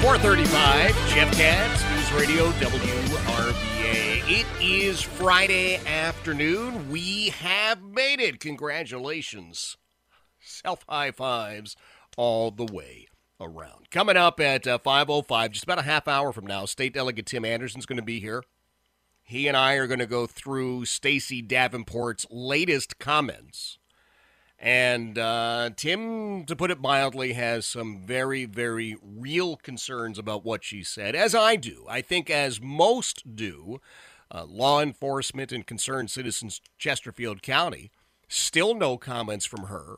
435, Jeff Katz, News Radio, WRVA. It is Friday afternoon. We have made it. Congratulations. Self high fives all the way around. Coming up at uh, 5.05, just about a half hour from now, State Delegate Tim Anderson's going to be here. He and I are going to go through Stacey Davenport's latest comments and uh, Tim, to put it mildly, has some very, very real concerns about what she said, as I do. I think, as most do, uh, law enforcement and concerned citizens Chesterfield County, still no comments from her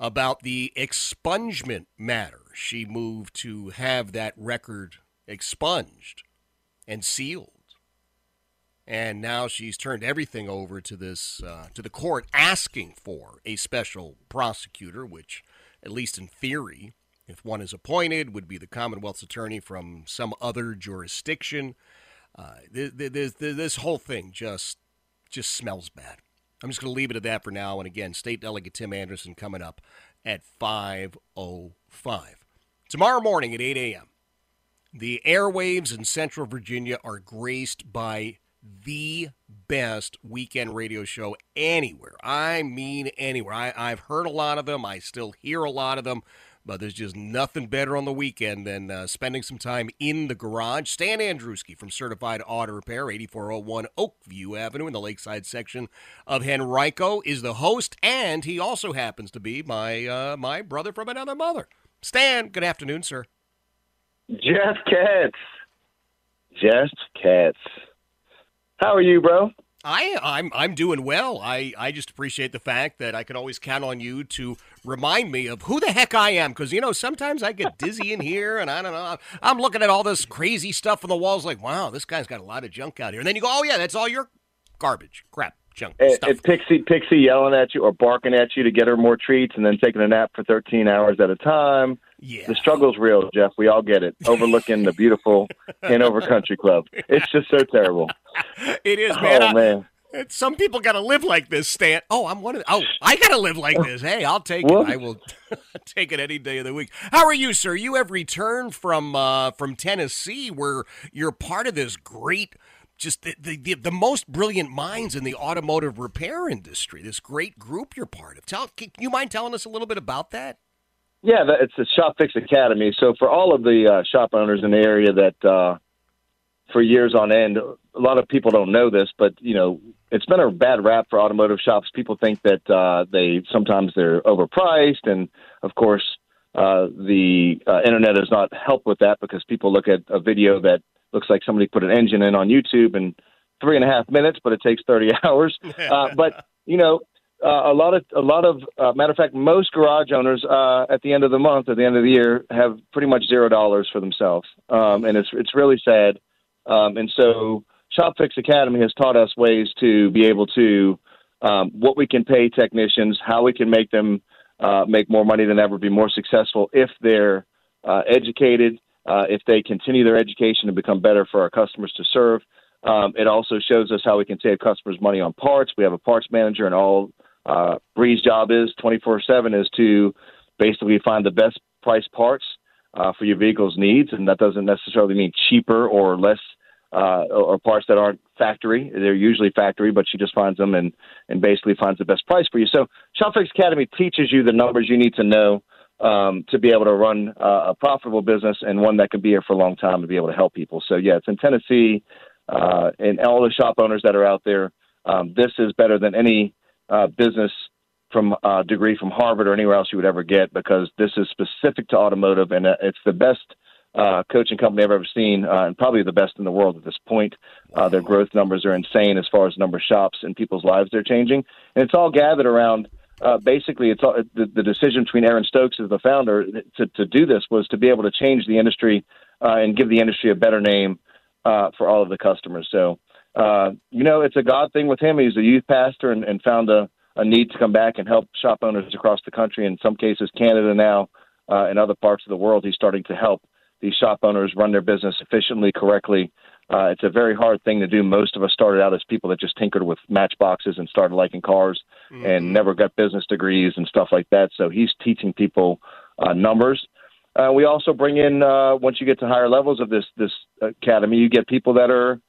about the expungement matter. She moved to have that record expunged and sealed and now she's turned everything over to this uh, to the court asking for a special prosecutor which at least in theory if one is appointed would be the commonwealth's attorney from some other jurisdiction. Uh, this, this whole thing just just smells bad. I'm just going to leave it at that for now. And again state delegate tim anderson coming up at 505 tomorrow morning at 8 a.m the airwaves in central virginia are graced by the best weekend radio show anywhere. I mean, anywhere. I, I've heard a lot of them. I still hear a lot of them. But there's just nothing better on the weekend than uh, spending some time in the garage. Stan Andruski from Certified Auto Repair, 8401 Oakview Avenue in the Lakeside section of Henrico, is the host, and he also happens to be my uh, my brother from another mother. Stan, good afternoon, sir. Jeff Katz. Jeff Katz. How are you, bro? I I'm I'm doing well. I I just appreciate the fact that I can always count on you to remind me of who the heck I am because you know sometimes I get dizzy in here and I don't know. I'm looking at all this crazy stuff on the walls like, wow, this guy's got a lot of junk out here. And then you go, oh yeah, that's all your garbage, crap, junk and, stuff. And Pixie Pixie yelling at you or barking at you to get her more treats and then taking a nap for 13 hours at a time. Yeah. The struggle's real, Jeff. We all get it. Overlooking the beautiful Hanover Country Club. It's just so terrible. It is, man. Oh, I- man. some people got to live like this, Stan. Oh, I'm one of. The, oh, I got to live like this. Hey, I'll take What? it. I will take it any day of the week. How are you, sir? You have returned from uh, from Tennessee, where you're part of this great, just the, the the the most brilliant minds in the automotive repair industry. This great group you're part of. Tell, can you mind telling us a little bit about that? Yeah, it's the Shop Fix Academy. So for all of the uh, shop owners in the area that uh, for years on end, a lot of people don't know this, but you know, it's been a bad rap for automotive shops. People think that uh, they sometimes they're overpriced, and of course, uh, the uh, internet has not helped with that because people look at a video that looks like somebody put an engine in on YouTube in three and a half minutes, but it takes thirty hours. Uh, but you know, uh, a lot of a lot of uh, matter of fact, most garage owners uh, at the end of the month, at the end of the year, have pretty much zero dollars for themselves, um, and it's it's really sad. Um, and so, Shop Fix Academy has taught us ways to be able to um, what we can pay technicians, how we can make them uh, make more money than ever, be more successful if they're uh, educated, uh, if they continue their education and become better for our customers to serve. Um, it also shows us how we can save customers money on parts. We have a parts manager, and all uh, Bree's job is 24 7 is to basically find the best price parts uh, for your vehicle's needs. And that doesn't necessarily mean cheaper or less uh, or parts that aren't factory. They're usually factory, but she just finds them and, and basically finds the best price for you. So ShopFix Academy teaches you the numbers you need to know um, to be able to run uh, a profitable business and one that can be here for a long time to be able to help people. So yeah, it's in Tennessee, uh, and all the shop owners that are out there. Um, this is better than any uh, business from uh, degree from Harvard or anywhere else you would ever get because this is specific to automotive and uh, it's the best uh, coaching company I've ever seen uh, and probably the best in the world at this point. Uh, their growth numbers are insane as far as number of shops and people's lives they're changing, and it's all gathered around. Uh, basically, it's all, the, the decision between Aaron Stokes as the founder to, to do this was to be able to change the industry uh, and give the industry a better name uh, for all of the customers. So, uh, you know, it's a God thing with him. He's a youth pastor and, and found a, a need to come back and help shop owners across the country. In some cases, Canada now, uh, and other parts of the world, he's starting to help these shop owners run their business efficiently, correctly. Uh, it's a very hard thing to do. Most of us started out as people that just tinkered with matchboxes and started liking cars and never got business degrees and stuff like that. So he's teaching people uh, numbers. Uh, we also bring in uh, once you get to higher levels of this this academy, you get people that are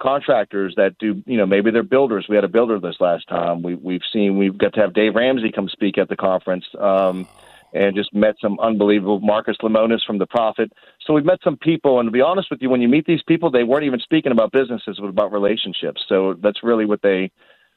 contractors that do you know maybe they're builders. We had a builder this last time. We we've seen we've got to have Dave Ramsey come speak at the conference. Um, and just met some unbelievable Marcus Lemonis from the Profit. So we've met some people, and to be honest with you, when you meet these people, they weren't even speaking about businesses, but about relationships. So that's really what they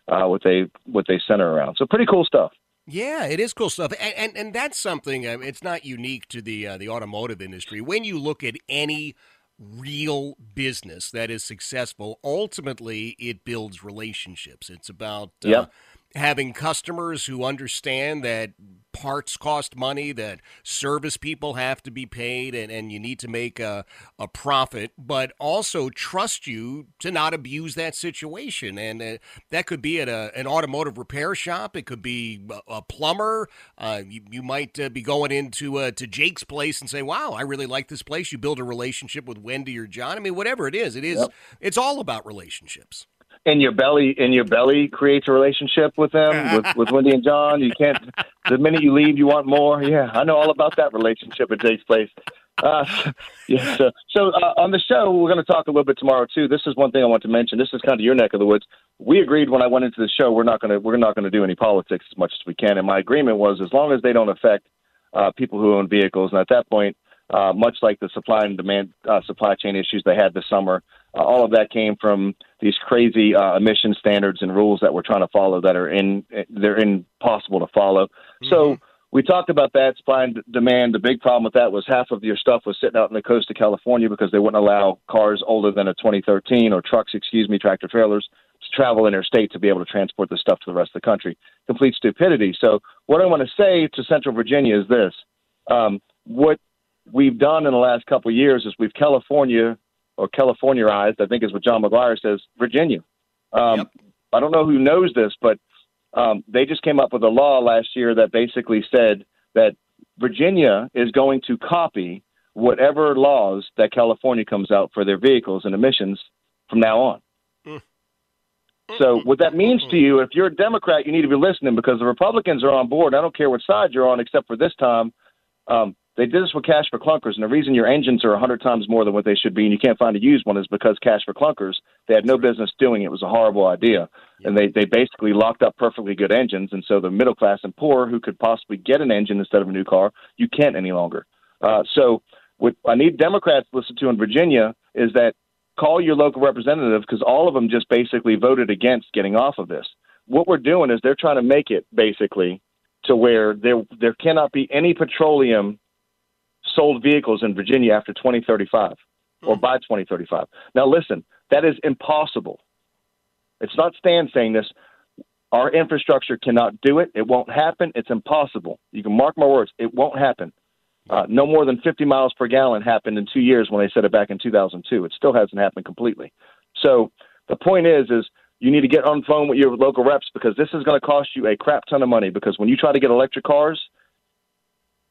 uh, what they what they center around. So pretty cool stuff. Yeah, it is cool stuff, and and, and that's something. Uh, it's not unique to the uh, the automotive industry. When you look at any real business that is successful, ultimately it builds relationships. It's about uh, yep. Having customers who understand that parts cost money, that service people have to be paid, and, and you need to make a, a profit, but also trust you to not abuse that situation. And uh, that could be at a, an automotive repair shop, it could be a, a plumber. Uh, you, you might uh, be going into uh, to Jake's place and say, Wow, I really like this place. You build a relationship with Wendy or John. I mean, whatever it is, it is, yep. it's all about relationships in your belly in your belly creates a relationship with them with, with Wendy and John. You can't the minute you leave you want more. Yeah, I know all about that relationship at takes place. Uh, yeah, so, so uh, on the show we're going to talk a little bit tomorrow too. This is one thing I want to mention. This is kind of your neck of the woods. We agreed when I went into the show we're not going to we're not going to do any politics as much as we can. And my agreement was as long as they don't affect uh, people who own vehicles. And at that point, uh, much like the supply and demand uh, supply chain issues they had this summer. Uh, all of that came from these crazy uh, emission standards and rules that we're trying to follow that are in they're impossible to follow. Mm-hmm. So we talked about that supply and demand. The big problem with that was half of your stuff was sitting out in the coast of California because they wouldn't allow cars older than a 2013 or trucks, excuse me, tractor trailers to travel interstate to be able to transport the stuff to the rest of the country. Complete stupidity. So what I want to say to Central Virginia is this: um, what we've done in the last couple of years is we've California or Californiaized, I think is what John McGuire says, Virginia. Um, yep. I don't know who knows this, but um, they just came up with a law last year that basically said that Virginia is going to copy whatever laws that California comes out for their vehicles and emissions from now on. Mm. So, what that means to you, if you're a Democrat, you need to be listening because the Republicans are on board. I don't care what side you're on, except for this time. Um, they did this with cash for clunkers, and the reason your engines are 100 times more than what they should be, and you can't find a used one, is because cash for clunkers, they had no business doing it. It was a horrible idea. Yeah. And they, they basically locked up perfectly good engines, and so the middle class and poor who could possibly get an engine instead of a new car, you can't any longer. Uh, so what I need Democrats to listen to in Virginia is that call your local representative because all of them just basically voted against getting off of this. What we're doing is they're trying to make it basically to where there there cannot be any petroleum sold vehicles in Virginia after 2035 or by 2035. Now, listen, that is impossible. It's not Stan saying this. Our infrastructure cannot do it. It won't happen. It's impossible. You can mark my words. It won't happen. Uh, no more than 50 miles per gallon happened in two years when they said it back in 2002. It still hasn't happened completely. So the point is, is you need to get on the phone with your local reps because this is going to cost you a crap ton of money. Because when you try to get electric cars,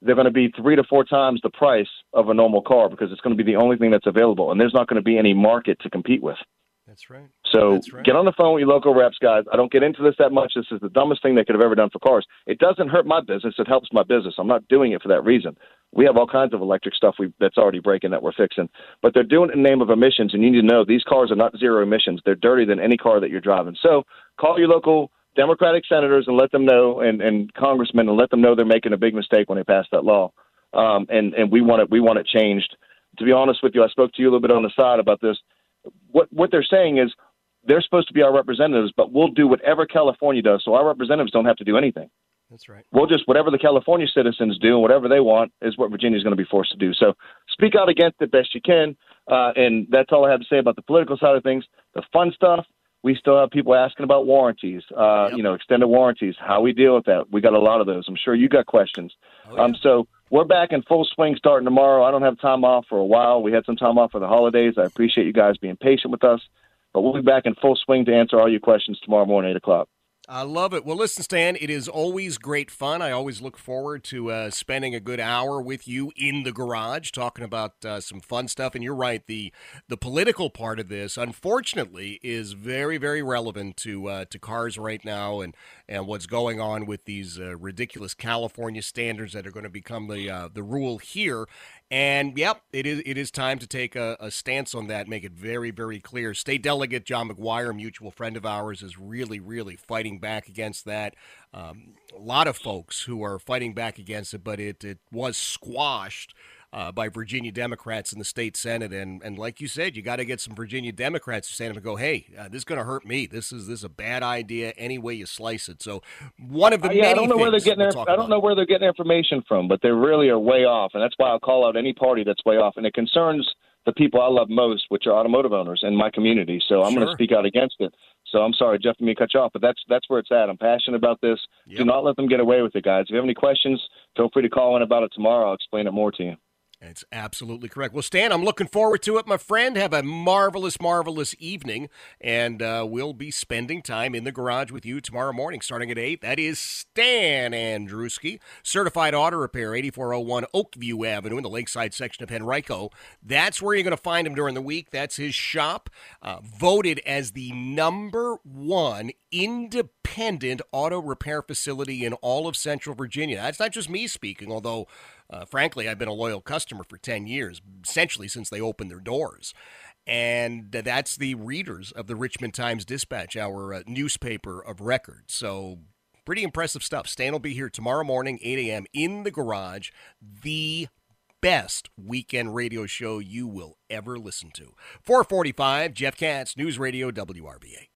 they're going to be three to four times the price of a normal car because it's going to be the only thing that's available, and there's not going to be any market to compete with. That's right. So that's right. get on the phone with your local reps, guys. I don't get into this that much. This is the dumbest thing they could have ever done for cars. It doesn't hurt my business. It helps my business. I'm not doing it for that reason. We have all kinds of electric stuff we, that's already breaking that we're fixing, but they're doing it in the name of emissions. And you need to know these cars are not zero emissions. They're dirtier than any car that you're driving. So call your local Democratic senators and let them know, and, and congressmen, and let them know they're making a big mistake when they pass that law um, and and we want it we want it changed. To be honest with you, I spoke to you a little bit on the side about this. What what they're saying is they're supposed to be our representatives, but we'll do whatever California does, so our representatives don't have to do anything. That's right. We'll just whatever the California citizens do and whatever they want is what Virginia's going to be forced to do. So speak out against it best you can, uh, and that's all I have to say about the political side of things. The fun stuff, we still have people asking about warranties, uh, yep. you know, extended warranties, how we deal with that. We got a lot of those. I'm sure you got questions. Oh, yeah. um, so we're back in full swing starting tomorrow. I don't have time off for a while. We had some time off for the holidays. I appreciate you guys being patient with us, but we'll be back in full swing to answer all your questions tomorrow morning, 8 o'clock. I love it. Well, listen, Stan, it is always great fun. I always look forward to uh, spending a good hour with you in the garage talking about uh, some fun stuff. And you're right, the the political part of this, unfortunately, is very, very relevant to uh, to cars right now and, and what's going on with these uh, ridiculous California standards that are going to become the uh, the rule here. And yep, it is it is time to take a, a, stance on that, make it very, very clear. State Delegate John McGuire, mutual friend of ours, is really, really fighting back against that. Um, a lot of folks who are fighting back against it, but it, it was squashed uh, by Virginia Democrats in the state Senate. And, and like you said, you got to get some Virginia Democrats to stand up and go, hey, uh, this is going to hurt me. This is this is a bad idea any way you slice it. So one of the uh, yeah, I don't know where they're getting their, I don't about. know where they're getting information from, but they really are way off. And that's why I'll call out any party that's way off. And it concerns the people I love most, which are automotive owners in my community. So I'm sure. going to speak out against it. So I'm sorry, Jeff, let me cut you off, but that's that's where it's at. I'm passionate about this. Yep. Do not let them get away with it, guys. If you have any questions, feel free to call in about it tomorrow. I'll explain it more to you. It's absolutely correct. Well, Stan, I'm looking forward to it, my friend. Have a marvelous, marvelous evening, and uh, we'll be spending time in the garage with you tomorrow morning, starting at 8. That is Stan Andruski, certified auto repair, 8401 Oakview Avenue in the lakeside section of Henrico. That's where you're going to find him during the week. That's his shop, uh, voted as the number one independent auto repair facility in all of Central Virginia. That's not just me speaking, although uh, frankly, I've been a loyal customer for 10 years, essentially since they opened their doors. And that's the readers of the Richmond Times Dispatch, our uh, newspaper of record. So, pretty impressive stuff. Stan will be here tomorrow morning, 8 a.m., in the garage. The best weekend radio show you will ever listen to. 445, Jeff Katz, News Radio WRVA.